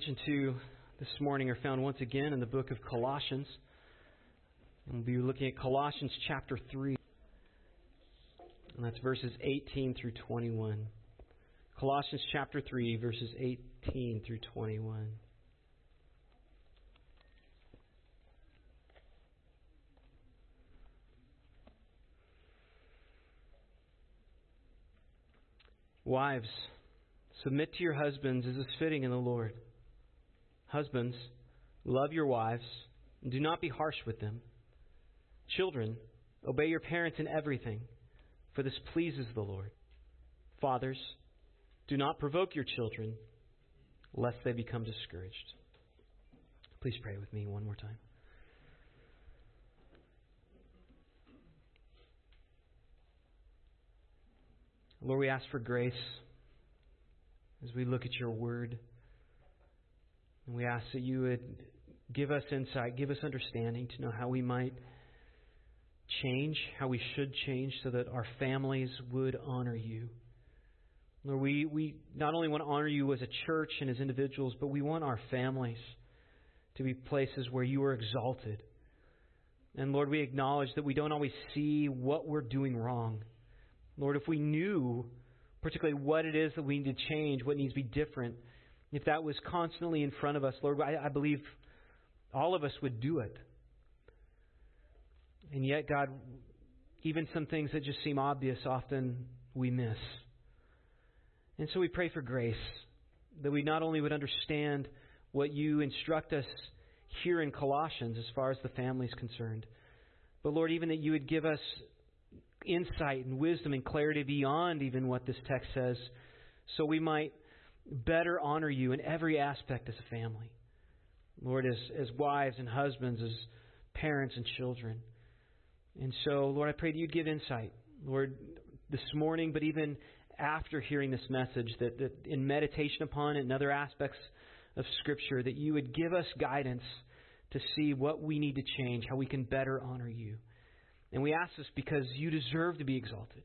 to this morning are found once again in the book of Colossians. And we'll be looking at Colossians chapter 3. And that's verses 18 through 21. Colossians chapter 3, verses 18 through 21. Wives, submit to your husbands as is fitting in the Lord. Husbands, love your wives, and do not be harsh with them. Children, obey your parents in everything, for this pleases the Lord. Fathers, do not provoke your children, lest they become discouraged. Please pray with me one more time. Lord, we ask for grace as we look at your word. And we ask that you would give us insight, give us understanding to know how we might change, how we should change, so that our families would honor you. Lord, we, we not only want to honor you as a church and as individuals, but we want our families to be places where you are exalted. And Lord, we acknowledge that we don't always see what we're doing wrong. Lord, if we knew particularly what it is that we need to change, what needs to be different, if that was constantly in front of us, Lord, I, I believe all of us would do it. And yet, God, even some things that just seem obvious, often we miss. And so we pray for grace, that we not only would understand what you instruct us here in Colossians as far as the family is concerned, but Lord, even that you would give us insight and wisdom and clarity beyond even what this text says, so we might better honor you in every aspect as a family. Lord, as, as wives and husbands, as parents and children. And so, Lord, I pray that you'd give insight, Lord, this morning, but even after hearing this message, that, that in meditation upon it and other aspects of Scripture, that you would give us guidance to see what we need to change, how we can better honor you. And we ask this because you deserve to be exalted.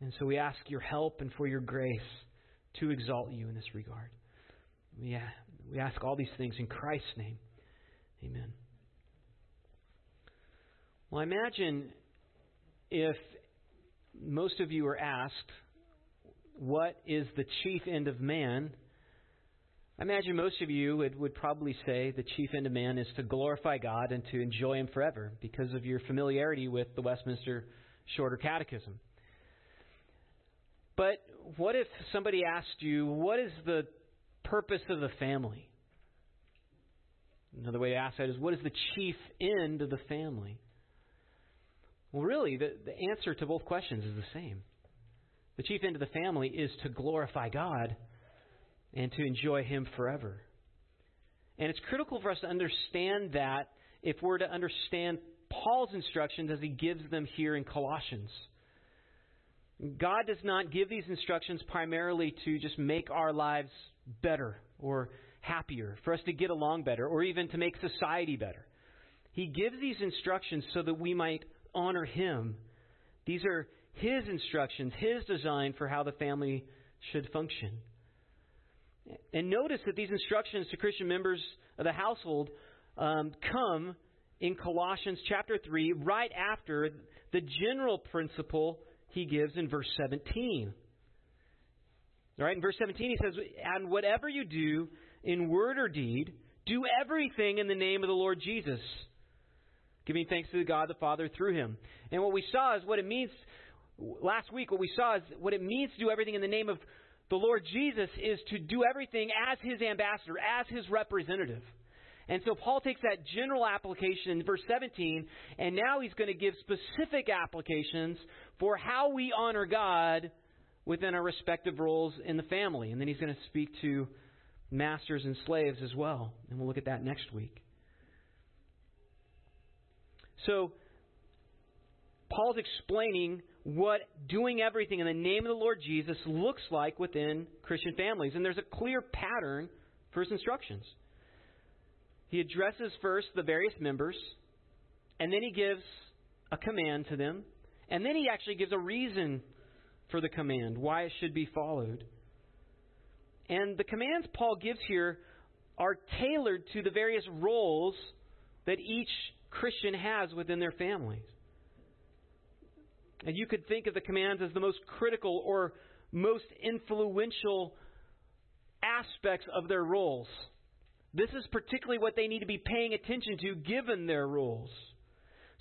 And so we ask your help and for your grace to exalt you in this regard. We, we ask all these things in Christ's name. Amen. Well, I imagine if most of you are asked, what is the chief end of man? I imagine most of you would, would probably say the chief end of man is to glorify God and to enjoy Him forever because of your familiarity with the Westminster Shorter Catechism. But what if somebody asked you, what is the purpose of the family? Another way to ask that is, what is the chief end of the family? Well, really, the, the answer to both questions is the same. The chief end of the family is to glorify God and to enjoy Him forever. And it's critical for us to understand that if we're to understand Paul's instructions as he gives them here in Colossians. God does not give these instructions primarily to just make our lives better or happier, for us to get along better, or even to make society better. He gives these instructions so that we might honor Him. These are His instructions, His design for how the family should function. And notice that these instructions to Christian members of the household um, come in Colossians chapter 3, right after the general principle he gives in verse 17. All right, in verse 17 he says, And whatever you do in word or deed, do everything in the name of the Lord Jesus, giving thanks to God the Father through him. And what we saw is what it means, last week, what we saw is what it means to do everything in the name of the Lord Jesus is to do everything as his ambassador, as his representative. And so Paul takes that general application in verse 17, and now he's going to give specific applications for how we honor God within our respective roles in the family. And then he's going to speak to masters and slaves as well. And we'll look at that next week. So, Paul's explaining what doing everything in the name of the Lord Jesus looks like within Christian families. And there's a clear pattern for his instructions. He addresses first the various members, and then he gives a command to them, and then he actually gives a reason for the command, why it should be followed. And the commands Paul gives here are tailored to the various roles that each Christian has within their families. And you could think of the commands as the most critical or most influential aspects of their roles. This is particularly what they need to be paying attention to given their rules.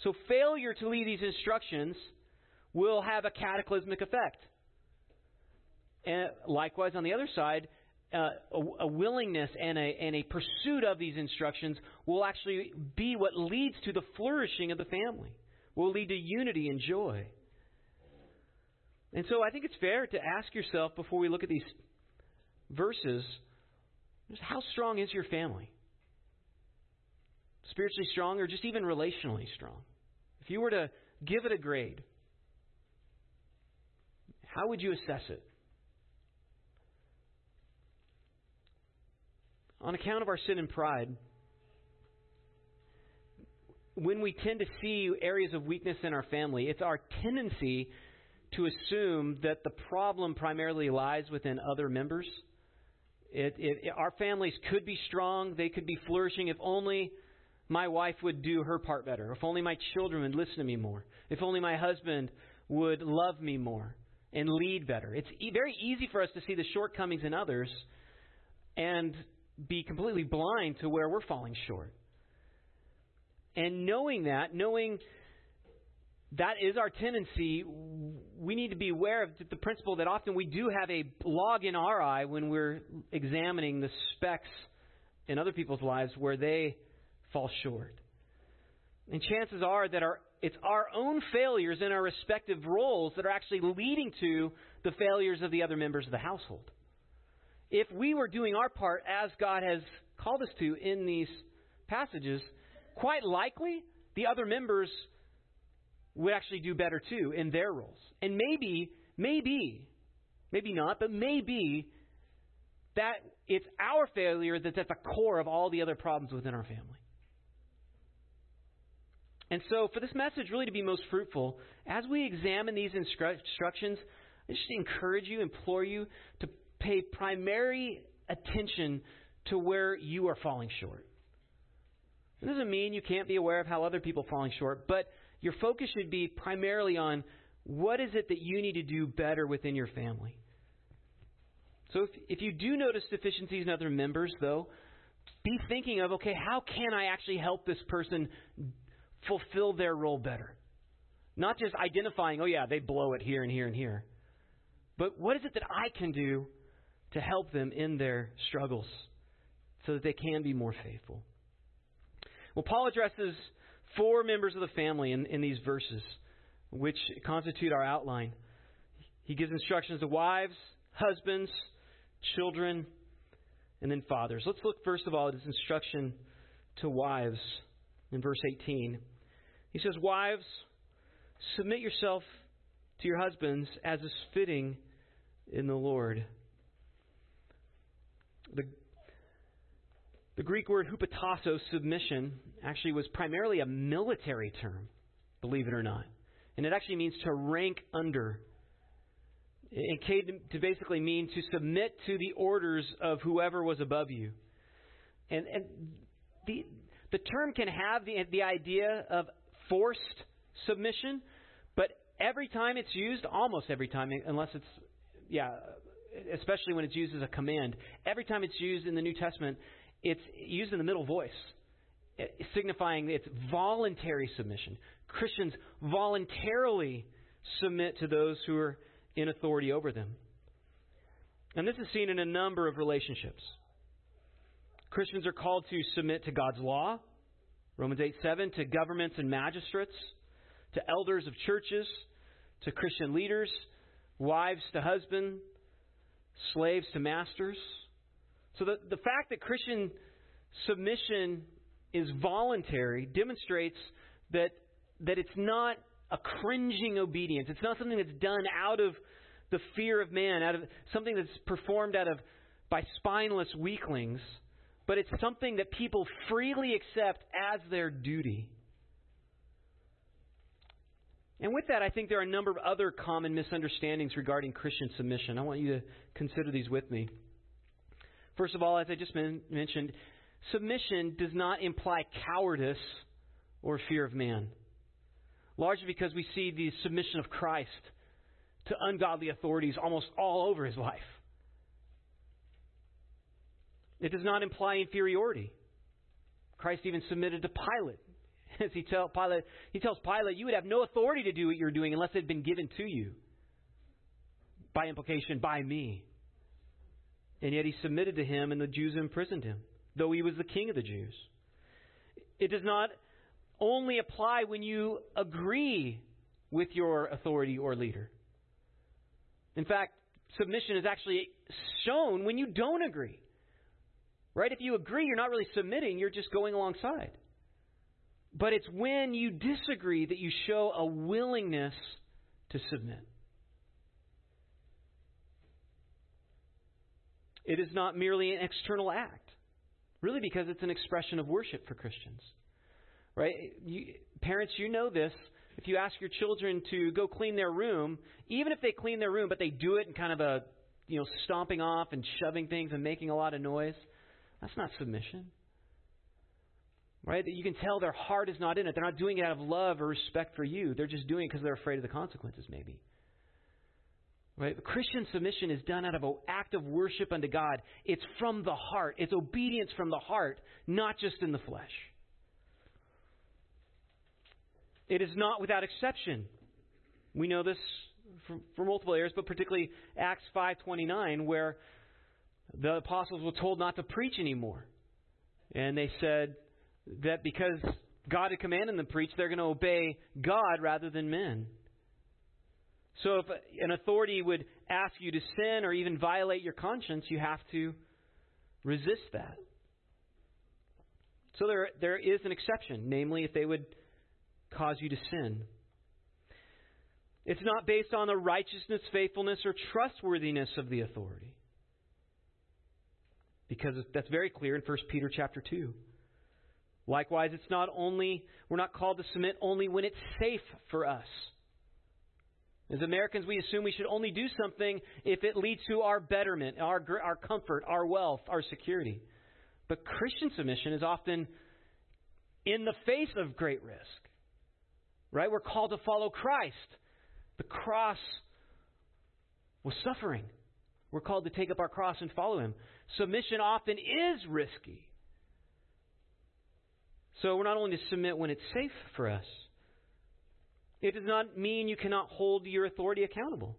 So, failure to lead these instructions will have a cataclysmic effect. And likewise, on the other side, uh, a, a, willingness and a, and a pursuit of these instructions will actually be what leads to the flourishing of the family, will lead to unity and joy. And so I think it's fair to ask yourself before we look at these verses how strong is your family? Spiritually strong or just even relationally strong? If you were to give it a grade, how would you assess it? On account of our sin and pride, when we tend to see areas of weakness in our family, it's our tendency to assume that the problem primarily lies within other members. It, it, our families could be strong, they could be flourishing if only my wife would do her part better, if only my children would listen to me more, if only my husband would love me more and lead better. It's e- very easy for us to see the shortcomings in others and be completely blind to where we're falling short. And knowing that, knowing that is our tendency. We need to be aware of the principle that often we do have a log in our eye when we're examining the specks in other people's lives where they fall short. And chances are that our, it's our own failures in our respective roles that are actually leading to the failures of the other members of the household. If we were doing our part as God has called us to in these passages, quite likely the other members would actually do better too in their roles. And maybe, maybe, maybe not, but maybe that it's our failure that's at the core of all the other problems within our family. And so, for this message really to be most fruitful, as we examine these instructions, I just encourage you, implore you to pay primary attention to where you are falling short. It doesn't mean you can't be aware of how other people are falling short, but your focus should be primarily on what is it that you need to do better within your family. So if, if you do notice deficiencies in other members, though, be thinking of, okay, how can I actually help this person fulfill their role better? Not just identifying, oh, yeah, they blow it here and here and here. But what is it that I can do to help them in their struggles so that they can be more faithful? Well, Paul addresses four members of the family in, in these verses, which constitute our outline. He gives instructions to wives, husbands, children, and then fathers. Let's look first of all at his instruction to wives in verse 18. He says, Wives, submit yourself to your husbands as is fitting in the Lord. The the Greek word hupotasso, submission, actually was primarily a military term, believe it or not. And it actually means to rank under. It came to basically mean to submit to the orders of whoever was above you. And, and the, the term can have the, the idea of forced submission, but every time it's used, almost every time, unless it's, yeah, especially when it's used as a command, every time it's used in the New Testament, it's used in the middle voice, eh, signifying it's voluntary submission. Christians voluntarily submit to those who are in authority over them. And this is seen in a number of relationships. Christians are called to submit to God's law, Romans 8 7, to governments and magistrates, to elders of churches, to Christian leaders, wives to husband, slaves to masters. So the, the fact that Christian submission is voluntary demonstrates that, that it's not a cringing obedience. It's not something that's done out of the fear of man, out of something that's performed out of by spineless weaklings, but it's something that people freely accept as their duty. And with that, I think there are a number of other common misunderstandings regarding Christian submission. I want you to consider these with me. First of all, as I just men- mentioned, submission does not imply cowardice or fear of man. Largely because we see the submission of Christ to ungodly authorities almost all over his life. It does not imply inferiority. Christ even submitted to Pilate. As he tell Pilate, he tells Pilate, "You would have no authority to do what you're doing unless it had been given to you." By implication, by me. And yet he submitted to him, and the Jews imprisoned him, though he was the king of the Jews. It does not only apply when you agree with your authority or leader. In fact, submission is actually shown when you don't agree. Right? If you agree, you're not really submitting, you're just going alongside. But it's when you disagree that you show a willingness to submit. It is not merely an external act, really, because it's an expression of worship for Christians. Right? You, parents, you know this. If you ask your children to go clean their room, even if they clean their room, but they do it in kind of a, you know, stomping off and shoving things and making a lot of noise, that's not submission. Right? You can tell their heart is not in it. They're not doing it out of love or respect for you. They're just doing it because they're afraid of the consequences, maybe. Right? Christian submission is done out of an act of worship unto God. It's from the heart. It's obedience from the heart, not just in the flesh. It is not without exception. We know this from, from multiple areas, but particularly Acts 5:29, where the apostles were told not to preach anymore. And they said that because God had commanded them to preach, they're going to obey God rather than men. So if an authority would ask you to sin or even violate your conscience, you have to resist that. So there, there is an exception, namely if they would cause you to sin. It's not based on the righteousness, faithfulness, or trustworthiness of the authority because that's very clear in 1 Peter chapter 2. Likewise, it's not only we're not called to submit only when it's safe for us. As Americans, we assume we should only do something if it leads to our betterment, our our comfort, our wealth, our security. But Christian submission is often in the face of great risk. Right? We're called to follow Christ. The cross was suffering. We're called to take up our cross and follow him submission often is risky. So we're not only to submit when it's safe for us, it does not mean you cannot hold your authority accountable.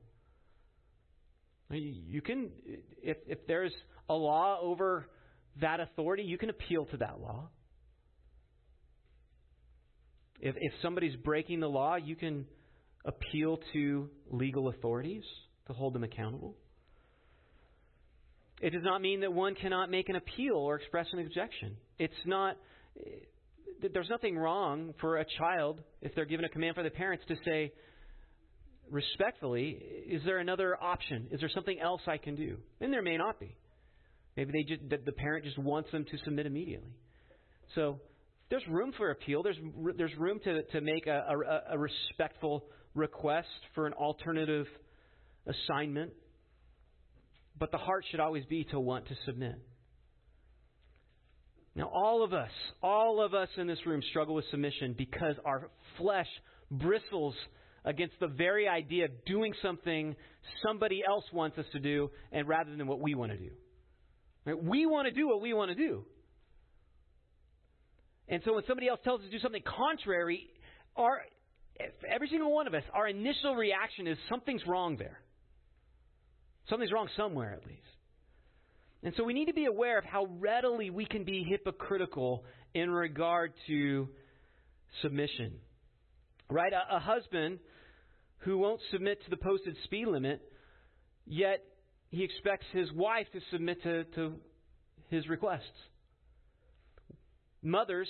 You can, if, if there's a law over that authority, you can appeal to that law. If, if somebody's breaking the law, you can appeal to legal authorities to hold them accountable. It does not mean that one cannot make an appeal or express an objection. It's not, there's nothing wrong for a child, if they're given a command by the parents, to say, respectfully, is there another option? Is there something else I can do? And there may not be. Maybe they just, the parent just wants them to submit immediately. So there's room for appeal. There's, there's room to, to make a, a, a respectful request for an alternative assignment. But the heart should always be to want to submit. Now, all of us, all of us in this room struggle with submission because our flesh bristles against the very idea of doing something somebody else wants us to do and rather than what we want to do. Right? We want to do what we want to do. And so when somebody else tells us to do something contrary, our every single one of us, our initial reaction is something's wrong there. Something's wrong somewhere, at least. And so we need to be aware of how readily we can be hypocritical in regard to submission. Right? A, a husband who won't submit to the posted speed limit, yet he expects his wife to submit to, to his requests. Mothers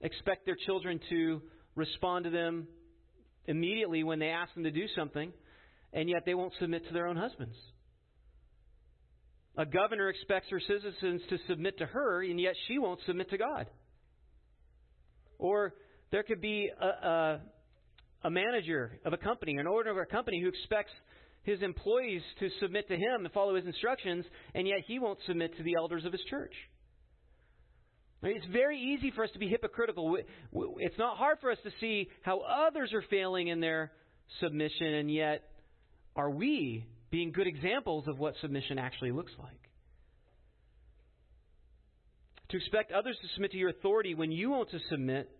expect their children to respond to them immediately when they ask them to do something, and yet they won't submit to their own husbands. A governor expects her citizens to submit to her, and yet she won't submit to God. Or there could be a, a, a manager of a company, an owner of a company who expects his employees to submit to him and follow his instructions, and yet he won't submit to the elders of his church. It's very easy for us to be hypocritical. It's not hard for us to see how others are failing in their submission, and yet are we being good examples of what submission actually looks like? To expect others to submit to your authority when you want to submit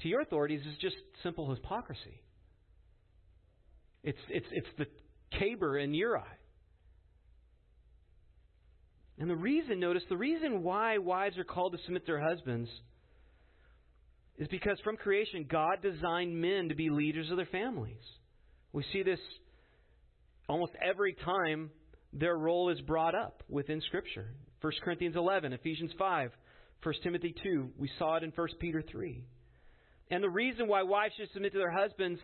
to your authorities is just simple hypocrisy. It's, it's, it's the caber in your eye. And the reason, notice, the reason why wives are called to submit their husbands is because from creation, God designed men to be leaders of their families. We see this almost every time their role is brought up within Scripture. 1 Corinthians 11, Ephesians 5, 1 Timothy 2. We saw it in 1 Peter 3. And the reason why wives should submit to their husbands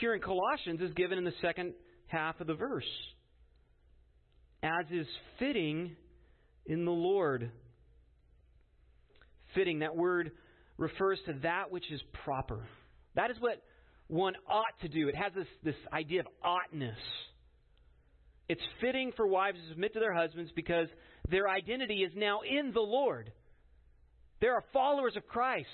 here in Colossians is given in the second half of the verse. As is fitting in the Lord. Fitting, that word refers to that which is proper. That is what one ought to do. It has this, this idea of oughtness. It's fitting for wives to submit to their husbands because their identity is now in the Lord. They are followers of Christ.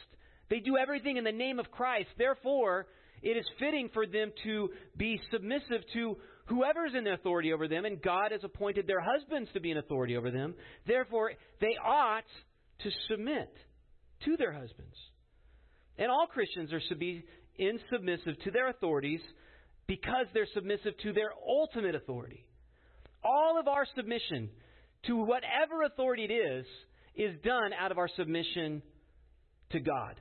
They do everything in the name of Christ. Therefore, it is fitting for them to be submissive to whoever is in authority over them, and God has appointed their husbands to be in authority over them. Therefore, they ought to submit to their husbands. And all Christians are to be in submissive to their authorities because they're submissive to their ultimate authority. All of our submission to whatever authority it is is done out of our submission to God.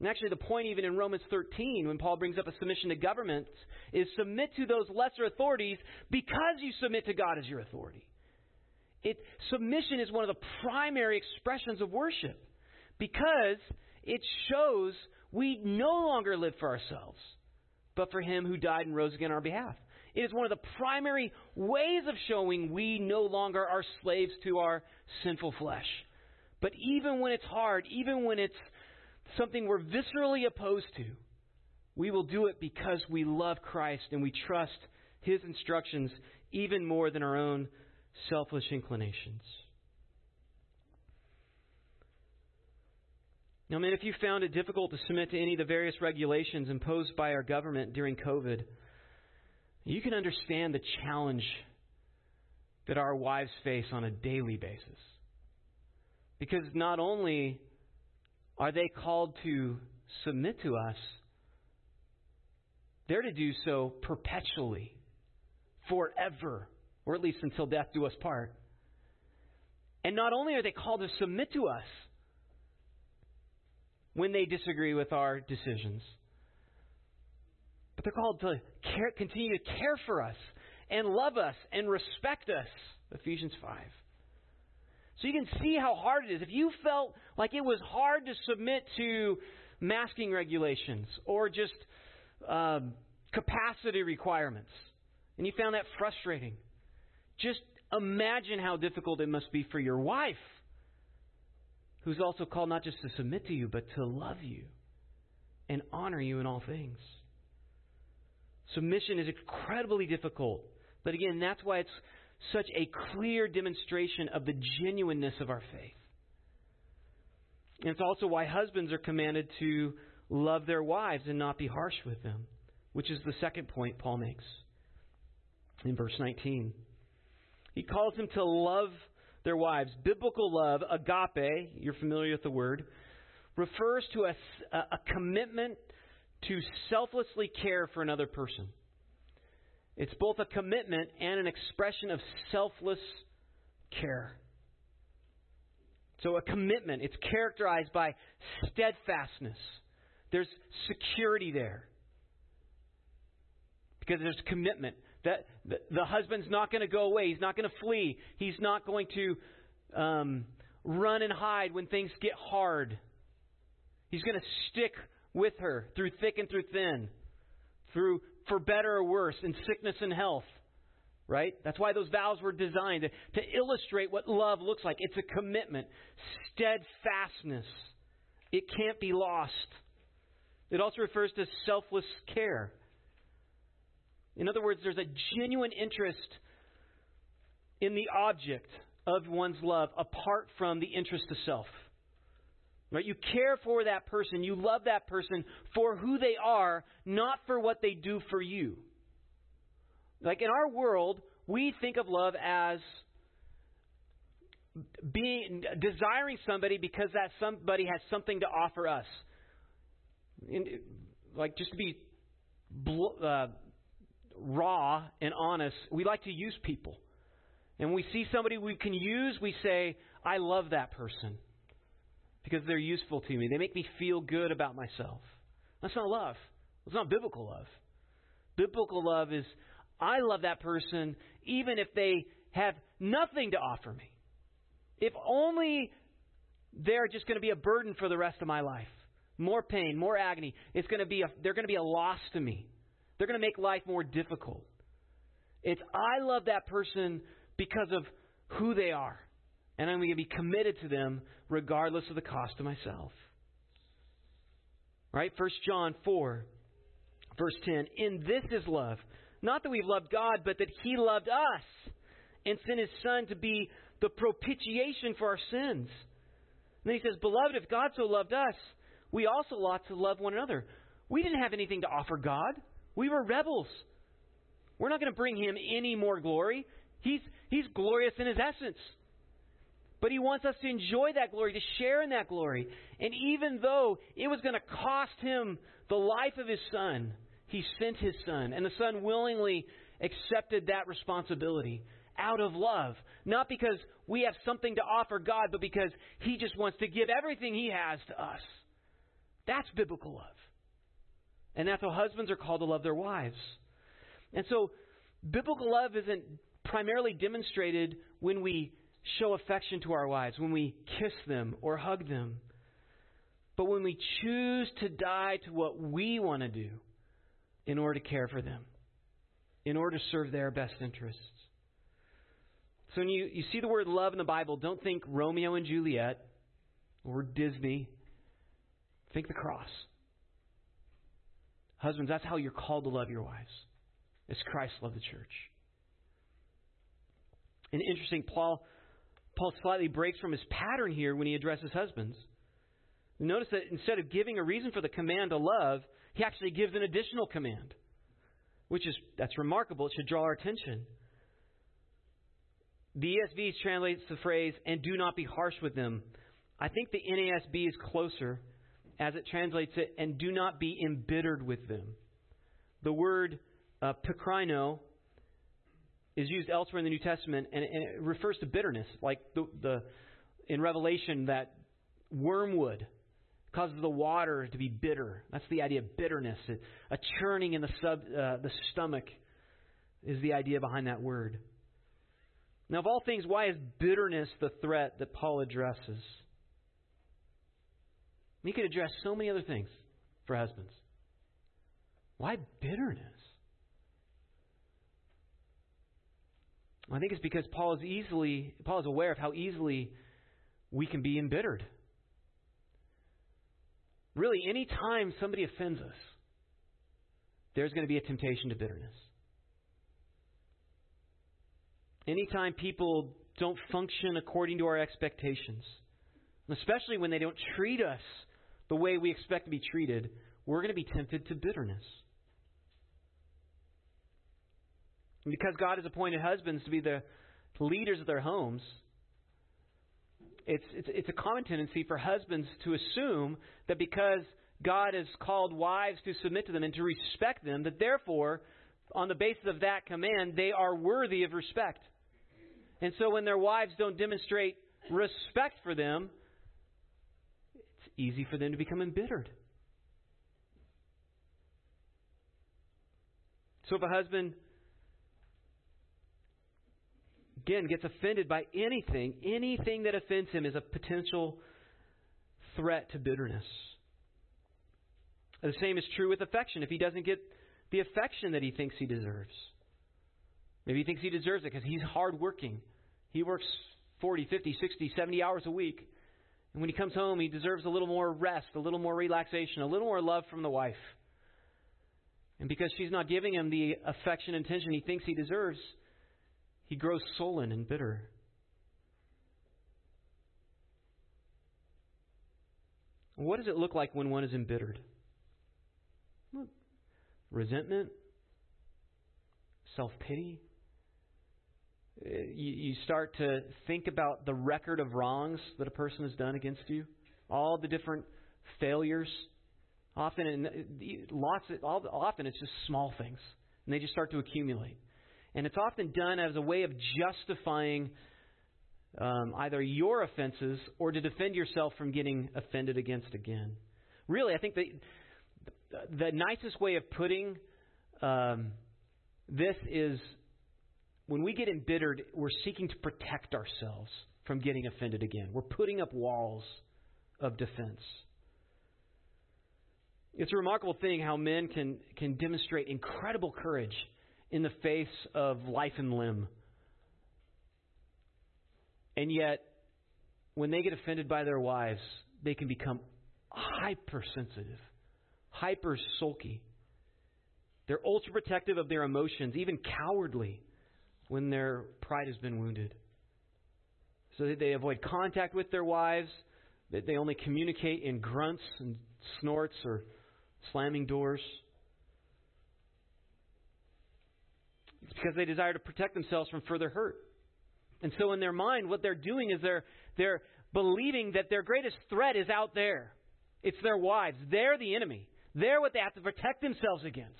And actually, the point even in Romans 13, when Paul brings up a submission to governments, is submit to those lesser authorities because you submit to God as your authority. It, submission is one of the primary expressions of worship because it shows we no longer live for ourselves, but for Him who died and rose again on our behalf. It is one of the primary ways of showing we no longer are slaves to our sinful flesh. But even when it's hard, even when it's something we're viscerally opposed to, we will do it because we love Christ and we trust His instructions even more than our own selfish inclinations. Now, man, if you found it difficult to submit to any of the various regulations imposed by our government during COVID, you can understand the challenge that our wives face on a daily basis. Because not only are they called to submit to us? They're to do so perpetually, forever, or at least until death do us part. And not only are they called to submit to us when they disagree with our decisions, they're called to care, continue to care for us and love us and respect us. Ephesians 5. So you can see how hard it is. If you felt like it was hard to submit to masking regulations or just um, capacity requirements, and you found that frustrating, just imagine how difficult it must be for your wife, who's also called not just to submit to you, but to love you and honor you in all things. Submission is incredibly difficult. But again, that's why it's such a clear demonstration of the genuineness of our faith. And it's also why husbands are commanded to love their wives and not be harsh with them, which is the second point Paul makes in verse 19. He calls them to love their wives. Biblical love, agape, you're familiar with the word, refers to a, a commitment to selflessly care for another person. It's both a commitment and an expression of selfless care. So, a commitment, it's characterized by steadfastness. There's security there. Because there's commitment. That the, husband's not going to go away. He's not going to flee. He's not going to um, run and hide when things get hard. He's going to stick with her through thick and through thin, through for better or worse, in sickness and health. Right? That's why those vows were designed to, to illustrate what love looks like. It's a commitment, steadfastness. It can't be lost. It also refers to selfless care. In other words, there's a genuine interest in the object of one's love apart from the interest of self. Right? You care for that person, you love that person for who they are, not for what they do for you. Like in our world, we think of love as being desiring somebody because that somebody has something to offer us. In, like just to be bl- uh, raw and honest, we like to use people. And when we see somebody we can use, we say, I love that person because they're useful to me. They make me feel good about myself. That's not love. It's not biblical love. Biblical love is, I love that person even if they have nothing to offer me. If only they're just going to be a burden for the rest of my life. More pain, more agony. It's going to be a, they're going to be a loss to me. They're going to make life more difficult. It's I love that person because of who they are. And I'm going to be committed to them regardless of the cost to myself. Right? 1 John 4, verse 10. In this is love. Not that we've loved God, but that He loved us and sent His Son to be the propitiation for our sins. And then He says, Beloved, if God so loved us, we also ought to love one another. We didn't have anything to offer God. We were rebels. We're not going to bring him any more glory. He's, he's glorious in his essence. But he wants us to enjoy that glory, to share in that glory. And even though it was going to cost him the life of his son, he sent his son. And the son willingly accepted that responsibility out of love. Not because we have something to offer God, but because he just wants to give everything he has to us. That's biblical love. And that's how husbands are called to love their wives. And so, biblical love isn't primarily demonstrated when we show affection to our wives, when we kiss them or hug them, but when we choose to die to what we want to do in order to care for them, in order to serve their best interests. So when you, you see the word love in the Bible, don't think Romeo and Juliet or Disney. Think the cross. Husbands, that's how you're called to love your wives, as Christ loved the church. And interesting, Paul, Paul slightly breaks from his pattern here when he addresses husbands. Notice that instead of giving a reason for the command to love, he actually gives an additional command, which is that's remarkable. It should draw our attention. The ESV translates the phrase "and do not be harsh with them." I think the NASB is closer as it translates it, and do not be embittered with them. The word uh, pikraino is used elsewhere in the New Testament, and, and it refers to bitterness, like the, the in Revelation that wormwood causes the water to be bitter. That's the idea of bitterness. A churning in the sub, uh, the stomach is the idea behind that word. Now, of all things, why is bitterness the threat that Paul addresses? He could address so many other things for husbands. Why bitterness? I think it's because Paul is easily Paul is aware of how easily we can be embittered. Really, any time somebody offends us, there's going to be a temptation to bitterness. Anytime people don't function according to our expectations, especially when they don't treat us the way we expect to be treated, we're going to be tempted to bitterness. And because God has appointed husbands to be the leaders of their homes, it's, it's, it's a common tendency for husbands to assume that because God has called wives to submit to them and to respect them, that therefore, on the basis of that command, they are worthy of respect. And so when their wives don't demonstrate respect for them, it's easy for them to become embittered. So if a husband, again, gets offended by anything, anything that offends him is a potential threat to bitterness. The same is true with affection. If he doesn't get the affection that he thinks he deserves, maybe he thinks he deserves it because he's hardworking. He works 40, 50, 60, 70 hours a week. And when he comes home, he deserves a little more rest, a little more relaxation, a little more love from the wife. And because she's not giving him the affection and attention he thinks he deserves, he grows sullen and bitter. What does it look like when one is embittered? Resentment, self pity. Uh, you, you start to think about the record of wrongs that a person has done against you, all the different failures. Often, in, lots of, often it's just small things, and they just start to accumulate. And it's often done as a way of justifying um, either your offenses or to defend yourself from getting offended against again. Really, I think the, the nicest way of putting um, this is when we get embittered, we're seeking to protect ourselves from getting offended again. We're putting up walls of defense. It's a remarkable thing how men can, can demonstrate incredible courage in the face of life and limb. And yet, when they get offended by their wives, they can become hypersensitive, hyper sulky. They're ultra protective of their emotions, even cowardly when their pride has been wounded. So they avoid contact with their wives, they only communicate in grunts and snorts or slamming doors. It's because they desire to protect themselves from further hurt. And so in their mind, what they're doing is they're, they're believing that their greatest threat is out there. It's their wives. They're the enemy. They're what they have to protect themselves against.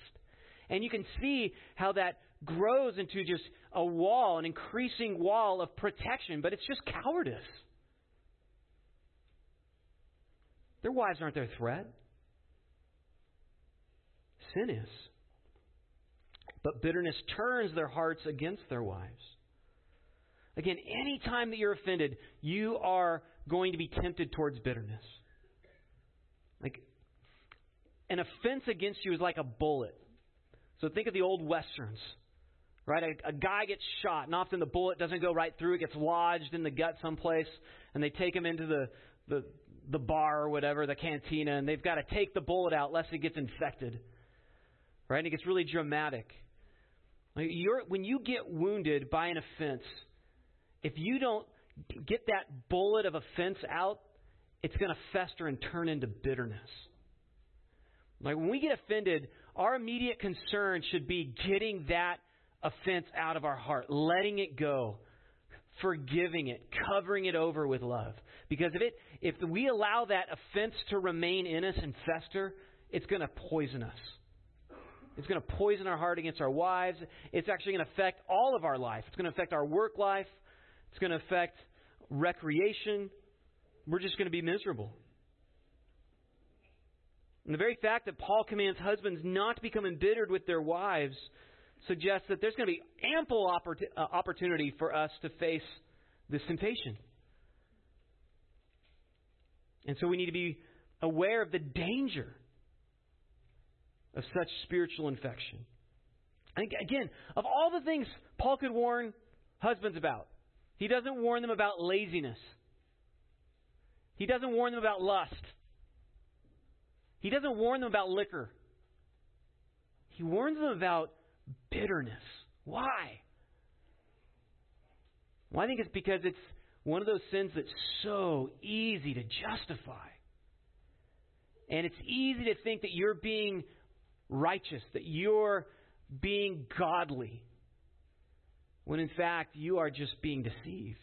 And you can see how that grows into just a wall, an increasing wall of protection, but it's just cowardice. Their wives aren't their threat. Sin is. But bitterness turns their hearts against their wives. Again, any time that you're offended, you are going to be tempted towards bitterness. Like an offense against you is like a bullet. So think of the old westerns. Right? A, a guy gets shot, and often the bullet doesn't go right through. It gets lodged in the gut someplace, and they take him into the, the, the bar or whatever, the cantina, and they've got to take the bullet out lest it gets infected. Right? And it gets really dramatic. You're, when you get wounded by an offense, if you don't get that bullet of offense out, it's going to fester and turn into bitterness. Like when we get offended, our immediate concern should be getting that offense out of our heart, letting it go, forgiving it, covering it over with love. Because if it if we allow that offense to remain in us and fester, it's going to poison us. It's going to poison our heart against our wives. It's actually going to affect all of our life. It's going to affect our work life. It's going to affect recreation. We're just going to be miserable. And the very fact that Paul commands husbands not to become embittered with their wives suggests that there's going to be ample uh, opportunity for us to face this temptation. And so we need to be aware of the danger of such spiritual infection. And again, of all the things Paul could warn husbands about, he doesn't warn them about laziness. He doesn't warn them about lust. He doesn't warn them about liquor. He warns them about bitterness. Why? Well, I think it's because it's one of those sins that's so easy to justify. And it's easy to think that you're being righteous, that you're being godly, when in fact you are just being deceived.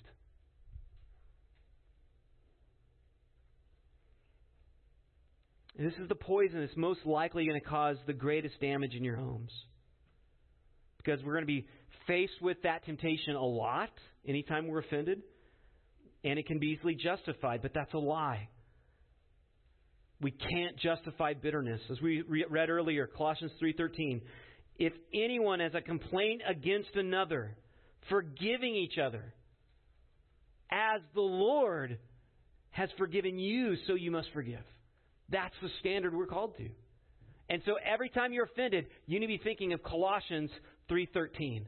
And this is the poison that's most likely going to cause the greatest damage in your homes. Because we're going to be faced with that temptation a lot anytime we're offended, and it can be easily justified, but that's a lie. We can't justify bitterness. As we read earlier, Colossians 3:13, if anyone has a complaint against another, forgiving each other, as the Lord has forgiven you, so you must forgive. That's the standard we're called to. And so every time you're offended, you need to be thinking of Colossians 3:13.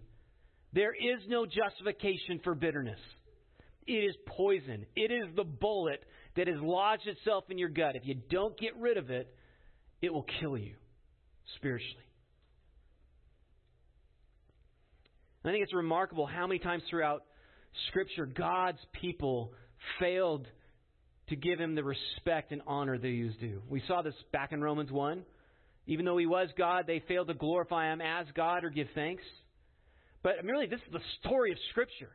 There is no justification for bitterness. It is poison. It is the bullet that has lodged itself in your gut. If you don't get rid of it, it will kill you spiritually. I think it's remarkable how many times throughout Scripture God's people failed to give him the respect and honor that he was due. We saw this back in Romans 1. Even though he was God, they failed to glorify him as God or give thanks. But really, this is the story of Scripture.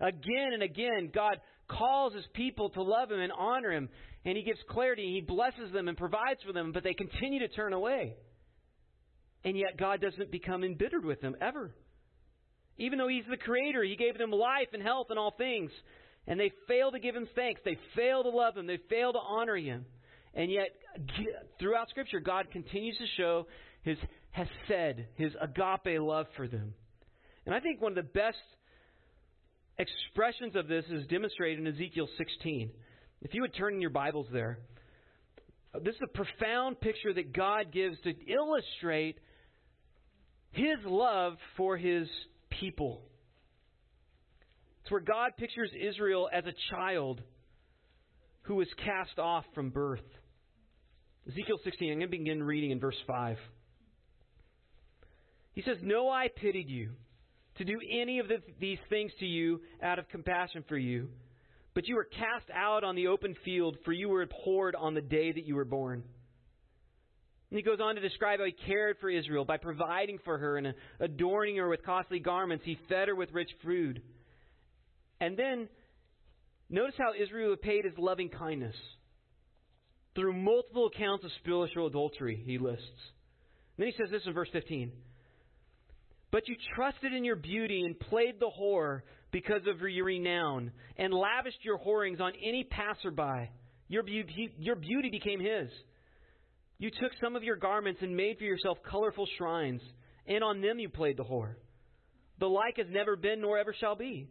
Again and again, God calls his people to love him and honor him, and he gives clarity, he blesses them and provides for them, but they continue to turn away. And yet, God doesn't become embittered with them ever. Even though he's the creator, he gave them life and health and all things. And they fail to give him thanks. They fail to love him. They fail to honor him. And yet, throughout Scripture, God continues to show his hesed, his agape love for them. And I think one of the best expressions of this is demonstrated in Ezekiel 16. If you would turn in your Bibles there, this is a profound picture that God gives to illustrate his love for his people. It's where God pictures Israel as a child who was cast off from birth. Ezekiel 16, I'm going to begin reading in verse 5. He says, No eye pitied you to do any of the, these things to you out of compassion for you, but you were cast out on the open field, for you were abhorred on the day that you were born. And he goes on to describe how he cared for Israel by providing for her and adorning her with costly garments. He fed her with rich food. And then, notice how Israel repaid his loving kindness. Through multiple accounts of spiritual adultery, he lists. And then he says this in verse 15. But you trusted in your beauty and played the whore because of your renown, and lavished your whorings on any passerby. Your, your beauty became his. You took some of your garments and made for yourself colorful shrines, and on them you played the whore. The like has never been nor ever shall be.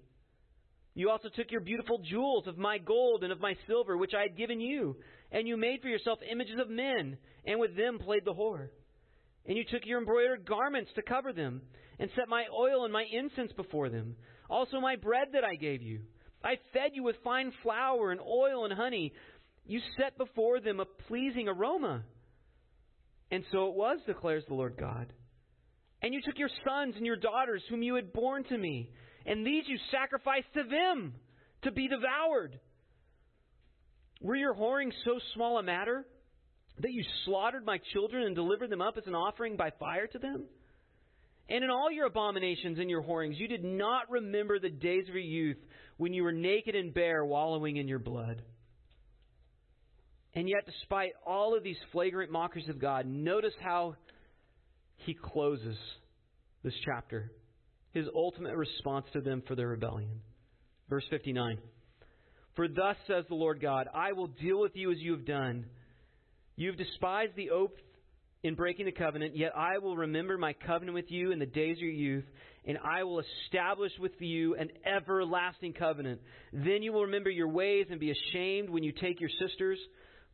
You also took your beautiful jewels of my gold and of my silver, which I had given you, and you made for yourself images of men, and with them played the whore. And you took your embroidered garments to cover them, and set my oil and my incense before them, also my bread that I gave you. I fed you with fine flour and oil and honey. You set before them a pleasing aroma. And so it was, declares the Lord God. And you took your sons and your daughters, whom you had borne to me, and these you sacrificed to them to be devoured. Were your whoring so small a matter that you slaughtered my children and delivered them up as an offering by fire to them? And in all your abominations and your whorings, you did not remember the days of your youth when you were naked and bare, wallowing in your blood. And yet, despite all of these flagrant mockeries of God, notice how he closes this chapter his ultimate response to them for their rebellion. Verse 59 For thus says the Lord God, I will deal with you as you have done. You have despised the oath in breaking the covenant, yet I will remember my covenant with you in the days of your youth, and I will establish with you an everlasting covenant. Then you will remember your ways and be ashamed when you take your sisters,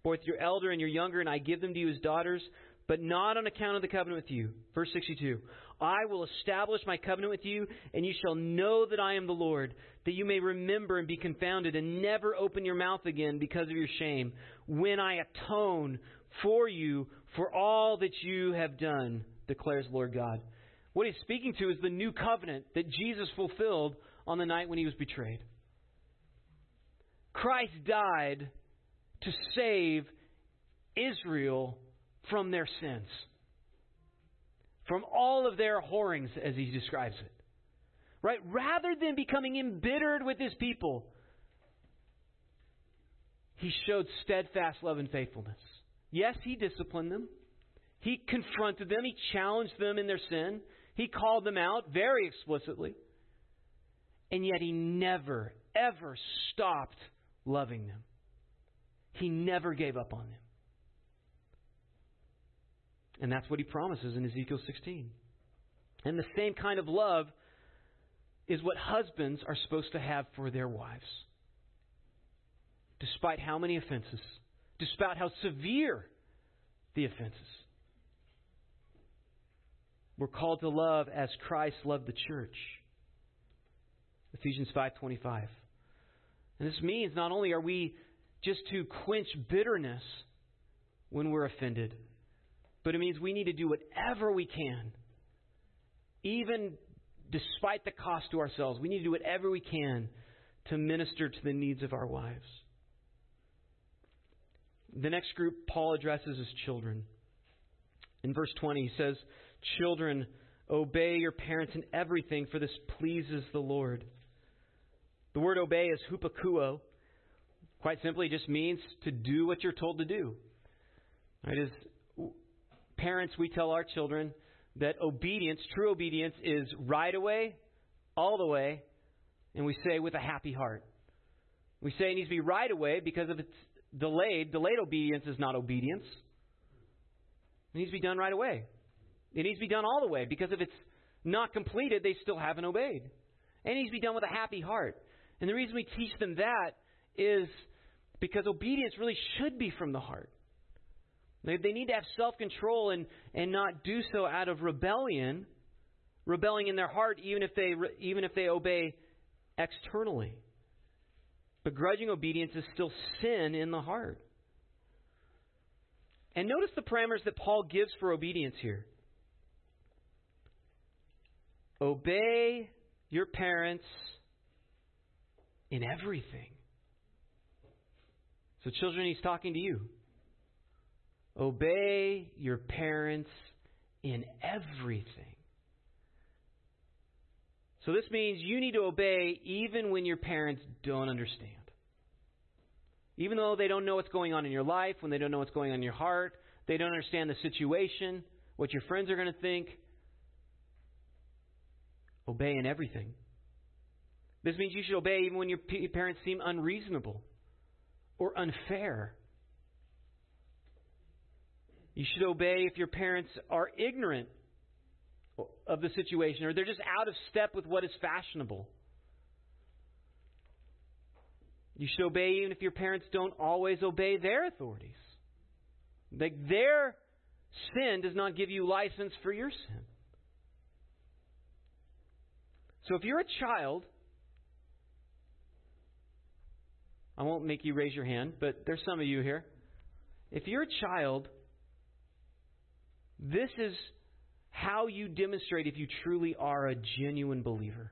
both your elder and your younger, and I give them to you as daughters, but not on account of the covenant with you. Verse 62 I will establish my covenant with you, and you shall know that I am the Lord, that you may remember and be confounded, and never open your mouth again because of your shame, when I atone for you for all that you have done, declares the Lord God. What he's speaking to is the new covenant that Jesus fulfilled on the night when he was betrayed. Christ died to save Israel from their sins from all of their whorings, as he describes it. Right? Rather than becoming embittered with his people, he showed steadfast love and faithfulness. Yes, he disciplined them. He confronted them. He challenged them in their sin. He called them out very explicitly. And yet he never, ever stopped loving them. He never gave up on them. And that's what he promises in Ezekiel 16. And the same kind of love is what husbands are supposed to have for their wives. Despite how many offenses, despite how severe the offenses. We're called to love as Christ loved the church. Ephesians 5:25. And this means not only are we just to quench bitterness when we're offended, but it means we need to do whatever we can, even despite the cost to ourselves. We need to do whatever we can to minister to the needs of our wives. The next group Paul addresses is children. In verse 20, he says, Children, obey your parents in everything, for this pleases the Lord. The word obey is hupakuo. Quite simply, it just means to do what you're told to do. Right? As parents, we tell our children that obedience, true obedience, is right away, all the way, and we say with a happy heart. We say it needs to be right away because if it's delayed, delayed obedience is not obedience. It needs to be done right away. It needs to be done all the way because if it's not completed, they still haven't obeyed. It needs to be done with a happy heart. And the reason we teach them that is because obedience really should be from the heart. They, need to have self control and, and not do so out of rebellion, rebelling in their heart, even if they, even if they obey externally. Begrudging obedience is still sin in the heart. And notice the parameters that Paul gives for obedience here. Obey your parents in everything. So, children, he's talking to you. Obey your parents in everything. So, this means you need to obey even when your parents don't understand. Even though they don't know what's going on in your life, when they don't know what's going on in your heart, they don't understand the situation, what your friends are going to think. Obey in everything. This means you should obey even when your parents seem unreasonable or unfair. You should obey if your parents are ignorant of the situation or they're just out of step with what is fashionable. You should obey even if your parents don't always obey their authorities. Like their sin does not give you license for your sin. So if you're a child, I won't make you raise your hand, but there's some of you here. If you're a child, this is how you demonstrate if you truly are a genuine believer.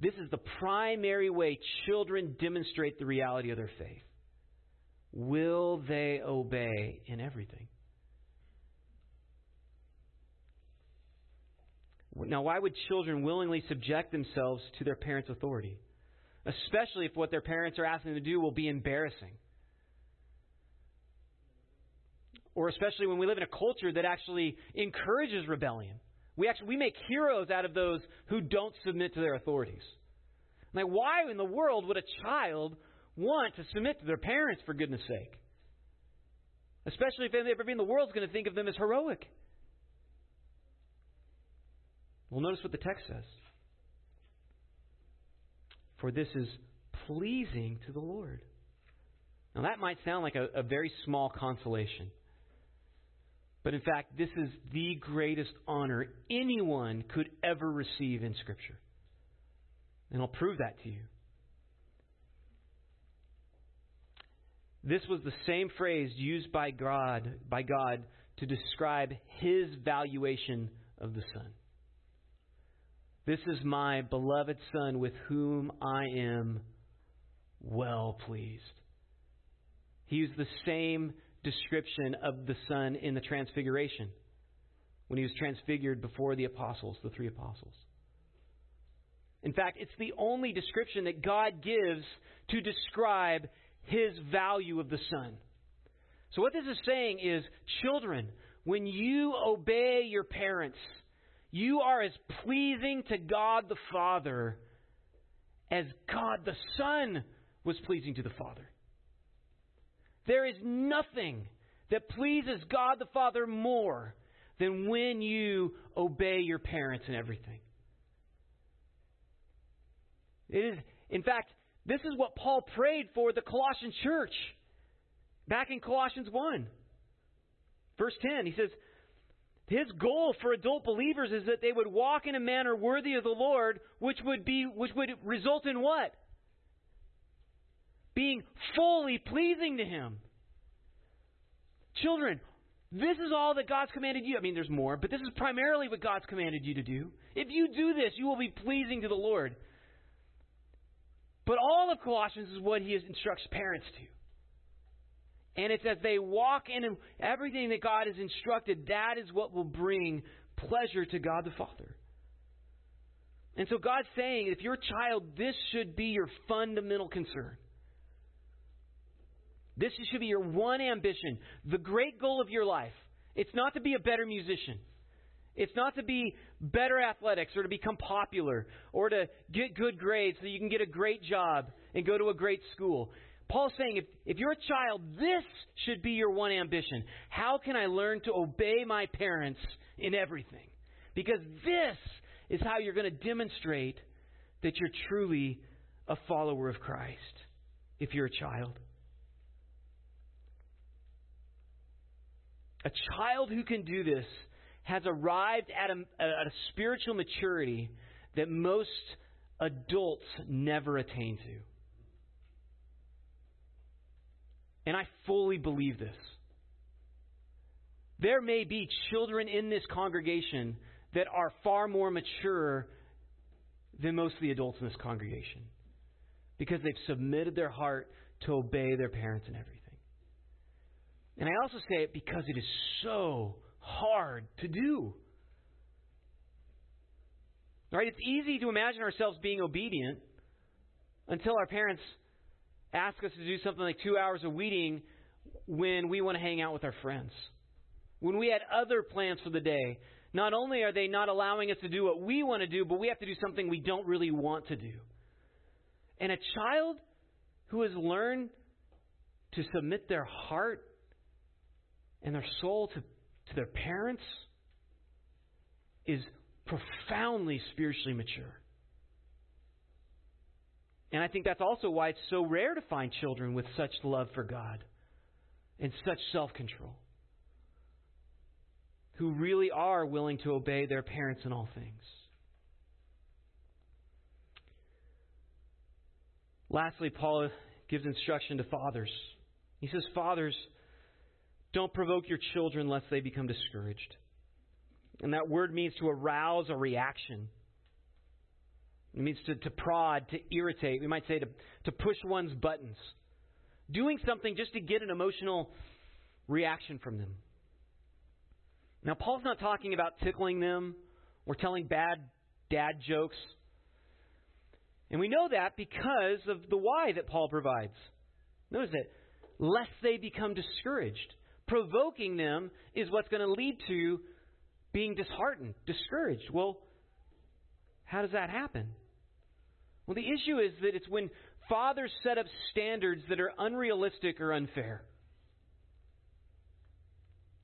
This is the primary way children demonstrate the reality of their faith. Will they obey in everything? Now, why would children willingly subject themselves to their parents' authority? Especially if what their parents are asking them to do will be embarrassing. Or especially when we live in a culture that actually encourages rebellion. We actually we make heroes out of those who don't submit to their authorities. Like, why in the world would a child want to submit to their parents, for goodness sake? Especially if everybody in the world is going to think of them as heroic. Well, notice what the text says. For this is pleasing to the Lord. Now, that might sound like a, a very small consolation. But in fact, this is the greatest honor anyone could ever receive in Scripture. And I'll prove that to you. This was the same phrase used by God, by God to describe his valuation of the Son. This is my beloved Son with whom I am well pleased. He used the same description of the Son in the Transfiguration when he was transfigured before the apostles, the three apostles. In fact, it's the only description that God gives to describe his value of the Son. So, what this is saying is, children, when you obey your parents, you are as pleasing to God the Father as God the Son was pleasing to the Father. There is nothing that pleases God the Father more than when you obey your parents in everything. It is, in fact, this is what Paul prayed for the Colossian church back in Colossians 1. Verse 10, he says, his goal for adult believers is that they would walk in a manner worthy of the Lord, which would be which would result in what? Being fully pleasing to Him. Children, This is all that God's commanded you. I mean, there's more, but this is primarily what God's commanded you to do. If you do this, you will be pleasing to the Lord. But all of Colossians is what he instructs parents to. And it's as they walk in everything that God has instructed, that is what will bring pleasure to God the Father. And so God's saying, if you're a child, this should be your fundamental concern. This should be your one ambition, the great goal of your life. It's not to be a better musician. It's not to be better athletics or to become popular or to get good grades so you can get a great job and go to a great school. Paul's saying if, if you're a child, this should be your one ambition. How can I learn to obey my parents in everything? Because this is how you're going to demonstrate that you're truly a follower of Christ if you're a child. A child who can do this has arrived at a, at a spiritual maturity that most adults never attain to. And I fully believe this. There may be children in this congregation that are far more mature than most of the adults in this congregation because they've submitted their heart to obey their parents and everything. And I also say it because it is so hard to do. Right? It's easy to imagine ourselves being obedient until our parents ask us to do something like two hours of weeding when we want to hang out with our friends. When we had other plans for the day, not only are they not allowing us to do what we want to do, but we have to do something we don't really want to do. And a child who has learned to submit their heart and their soul to, to their parents is profoundly spiritually mature. And I think that's also why it's so rare to find children with such love for God and such self control, who really are willing to obey their parents in all things. Lastly, Paul gives instruction to fathers. He says, Fathers, don't provoke your children lest they become discouraged. And that word means to arouse a reaction. It means to, to prod, to irritate. We might say to, to push one's buttons. Doing something just to get an emotional reaction from them. Now, Paul's not talking about tickling them or telling bad dad jokes. And we know that because of the why that Paul provides. Notice it, lest they become discouraged. Provoking them is what's going to lead to being disheartened, discouraged. Well, how does that happen? Well, the issue is that it's when fathers set up standards that are unrealistic or unfair.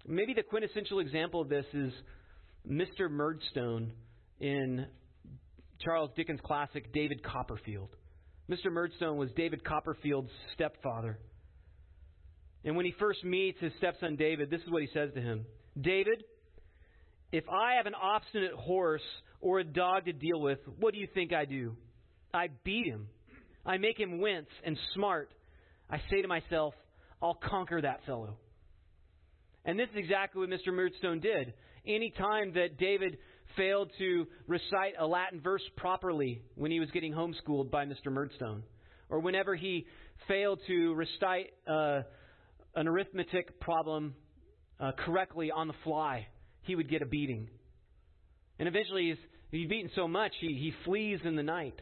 Maybe the quintessential example of this is Mr. Murdstone in Charles Dickens' classic David Copperfield. Mr. Murdstone was David Copperfield's stepfather. And when he first meets his stepson David, this is what he says to him David, if I have an obstinate horse or a dog to deal with, what do you think I do? I beat him. I make him wince and smart. I say to myself, I'll conquer that fellow. And this is exactly what Mr. Murdstone did. Any time that David failed to recite a Latin verse properly when he was getting homeschooled by Mr. Murdstone, or whenever he failed to recite uh, an arithmetic problem uh, correctly on the fly, he would get a beating. And eventually, he's, he's beaten so much, he, he flees in the night.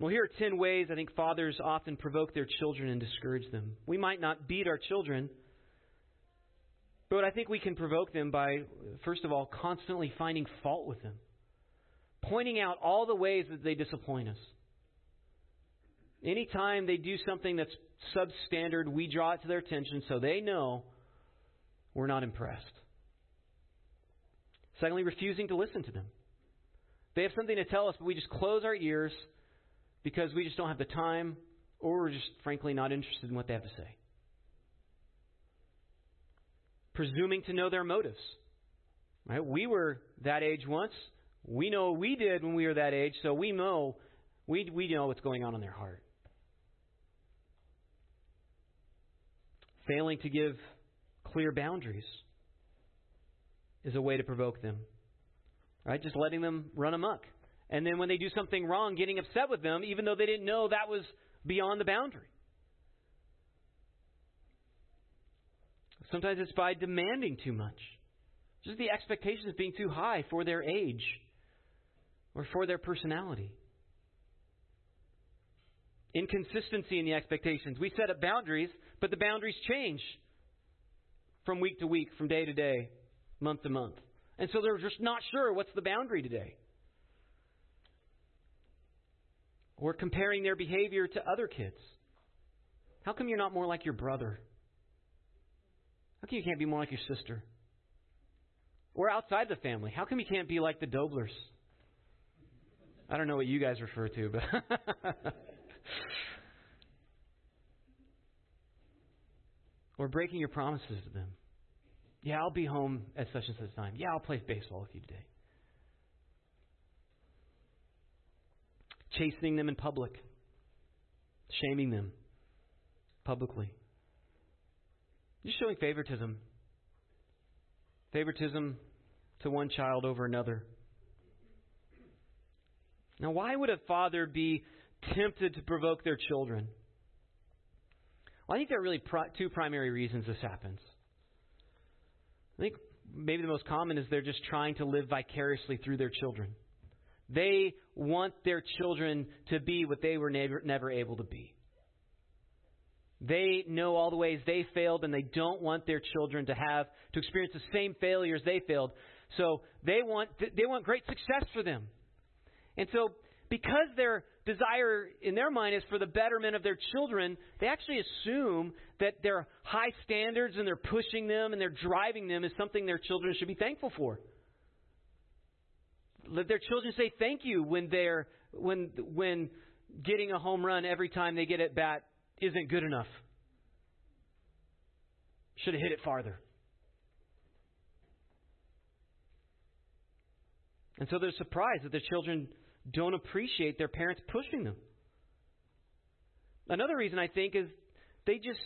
Well, here are 10 ways I think fathers often provoke their children and discourage them. We might not beat our children, but I think we can provoke them by, first of all, constantly finding fault with them, pointing out all the ways that they disappoint us. Anytime they do something that's substandard, we draw it to their attention so they know we're not impressed. Secondly, refusing to listen to them. They have something to tell us, but we just close our ears because we just don't have the time or we're just frankly not interested in what they have to say. Presuming to know their motives. Right? We were that age once. We know what we did when we were that age, so we know we, we know what's going on in their heart. Failing to give clear boundaries is a way to provoke them. Right? Just letting them run amok. And then when they do something wrong, getting upset with them, even though they didn't know that was beyond the boundary. Sometimes it's by demanding too much. Just the expectations being too high for their age or for their personality. Inconsistency in the expectations. We set up boundaries, but the boundaries change from week to week, from day to day, month to month. And so they're just not sure what's the boundary today. Or comparing their behavior to other kids. How come you're not more like your brother? How come you can't be more like your sister? Or outside the family, how come you can't be like the Doblers? I don't know what you guys refer to, but. or breaking your promises to them. Yeah, I'll be home at such and such time. Yeah, I'll play baseball with you today. Chastening them in public, shaming them publicly. Just showing favoritism. Favoritism to one child over another. Now, why would a father be tempted to provoke their children? Well, I think there are really two primary reasons this happens. I think maybe the most common is they're just trying to live vicariously through their children. They want their children to be what they were never, never able to be. They know all the ways they failed, and they don't want their children to have to experience the same failures they failed. So they want they want great success for them. And so because their desire in their mind is for the betterment of their children, they actually assume that their high standards and they're pushing them and they're driving them is something their children should be thankful for. Let their children say thank you when they're when when getting a home run every time they get at bat isn't good enough. Should have hit it farther. And so they're surprised that their children don't appreciate their parents pushing them. Another reason I think is they just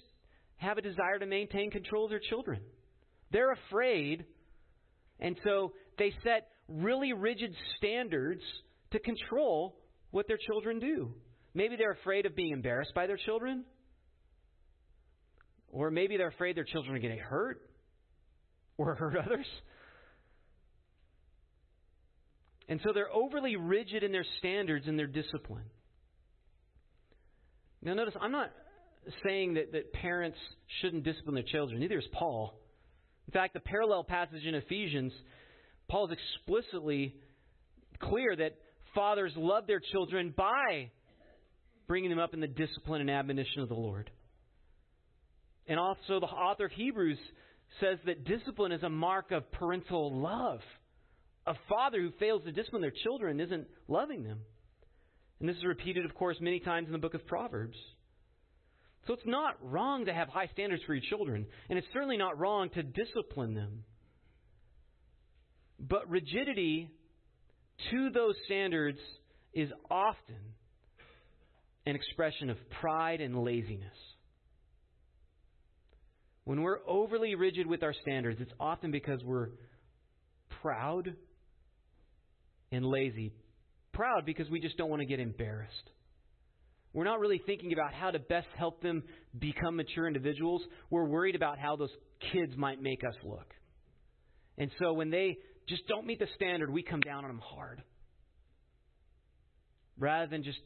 have a desire to maintain control of their children. They're afraid, and so they set really rigid standards to control what their children do. Maybe they're afraid of being embarrassed by their children. Or maybe they're afraid their children are going to get hurt or hurt others. And so they're overly rigid in their standards and their discipline. Now, notice, I'm not saying that, that parents shouldn't discipline their children. Neither is Paul. In fact, the parallel passage in Ephesians, Paul is explicitly clear that fathers love their children by bringing them up in the discipline and admonition of the Lord. And also, the author of Hebrews says that discipline is a mark of parental love. A father who fails to discipline their children isn't loving them. And this is repeated, of course, many times in the book of Proverbs. So it's not wrong to have high standards for your children, and it's certainly not wrong to discipline them. But rigidity to those standards is often an expression of pride and laziness. When we're overly rigid with our standards, it's often because we're proud and lazy. Proud because we just don't want to get embarrassed. We're not really thinking about how to best help them become mature individuals. We're worried about how those kids might make us look. And so when they just don't meet the standard, we come down on them hard. Rather than just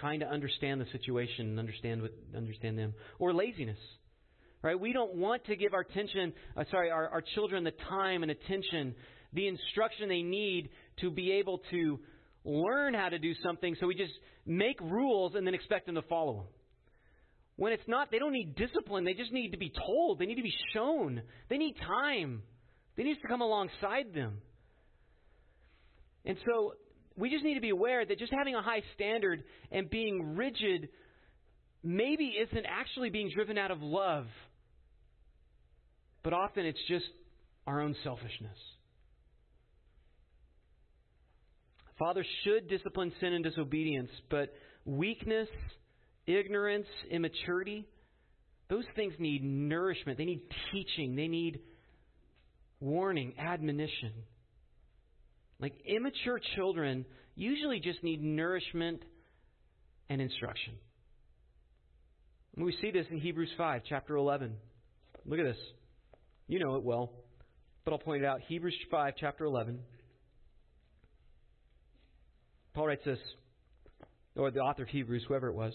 trying to understand the situation and understand what, understand them. Or laziness. Right? We don't want to give our attention, uh, sorry, our, our children the time and attention, the instruction they need to be able to learn how to do something, so we just make rules and then expect them to follow them. When it's not, they don't need discipline. They just need to be told. They need to be shown. They need time. They need to come alongside them. And so we just need to be aware that just having a high standard and being rigid maybe isn't actually being driven out of love, but often it's just our own selfishness. Fathers should discipline sin and disobedience, but weakness, ignorance, immaturity, those things need nourishment. They need teaching. They need warning, admonition. Like immature children usually just need nourishment and instruction. we see this in Hebrews 5, chapter 11. Look at this. You know it well, but I'll point it out. Hebrews 5, chapter 11. Paul writes this, or the author of Hebrews, whoever it was.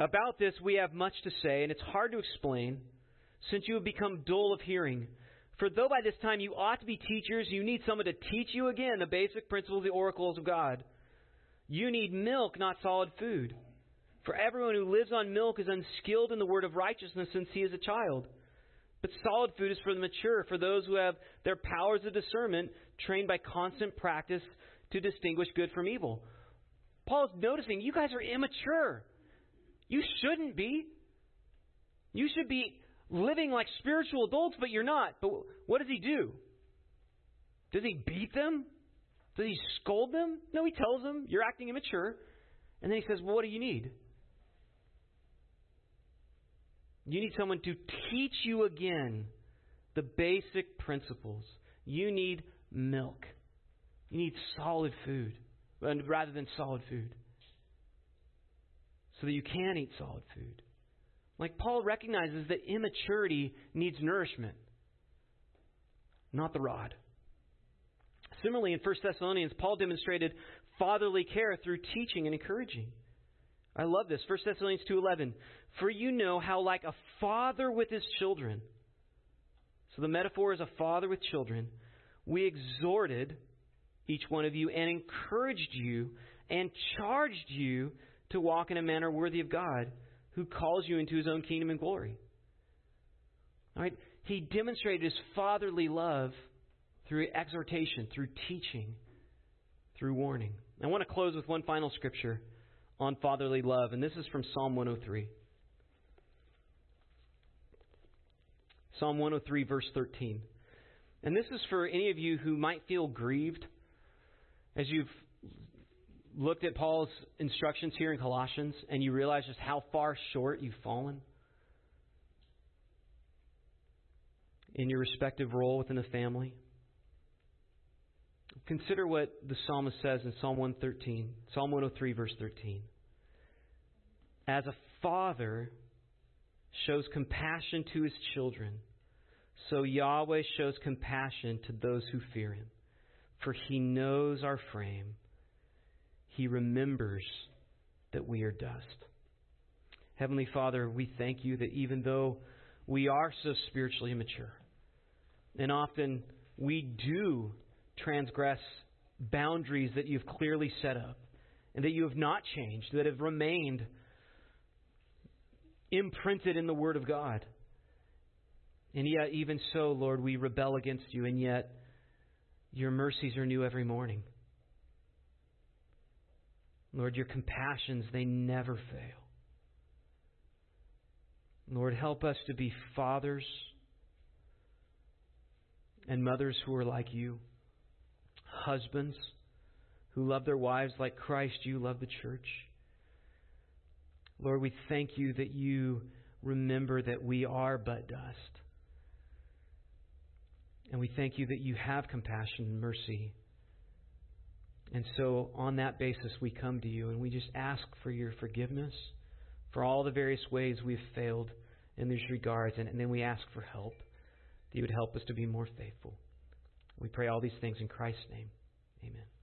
About this we have much to say, and it's hard to explain, since you have become dull of hearing. For though by this time you ought to be teachers, you need someone to teach you again the basic principles of the oracles of God. You need milk, not solid food. For everyone who lives on milk is unskilled in the word of righteousness since he is a child. But solid food is for the mature, for those who have their powers of discernment trained by constant practice to distinguish good from evil. Paul's noticing you guys are immature. You shouldn't be. You should be living like spiritual adults, but you're not. But what does he do? Does he beat them? Does he scold them? No, he tells them, You're acting immature. And then he says, Well, what do you need? You need someone to teach you again the basic principles. You need milk. You need solid food rather than solid food so that you can eat solid food. Like Paul recognizes that immaturity needs nourishment, not the rod. Similarly, in 1 Thessalonians, Paul demonstrated fatherly care through teaching and encouraging. I love this. 1 Thessalonians 2:11. For you know how like a father with his children. So the metaphor is a father with children. We exhorted each one of you and encouraged you and charged you to walk in a manner worthy of God who calls you into his own kingdom and glory. All right? He demonstrated his fatherly love through exhortation, through teaching, through warning. I want to close with one final scripture on fatherly love, and this is from Psalm 103. Psalm 103, verse 13. And this is for any of you who might feel grieved as you've looked at Paul's instructions here in Colossians and you realize just how far short you've fallen in your respective role within the family, consider what the psalmist says in Psalm 113, Psalm 103, verse 13. As a father shows compassion to his children, so Yahweh shows compassion to those who fear him. For he knows our frame he remembers that we are dust. Heavenly Father, we thank you that even though we are so spiritually immature, and often we do transgress boundaries that you've clearly set up, and that you have not changed, that have remained imprinted in the Word of God. And yet, even so, Lord, we rebel against you, and yet your mercies are new every morning. Lord, your compassions, they never fail. Lord, help us to be fathers and mothers who are like you, husbands who love their wives like Christ, you love the church. Lord, we thank you that you remember that we are but dust. And we thank you that you have compassion and mercy and so, on that basis, we come to you and we just ask for your forgiveness for all the various ways we've failed in these regards. And, and then we ask for help, that you would help us to be more faithful. We pray all these things in Christ's name. Amen.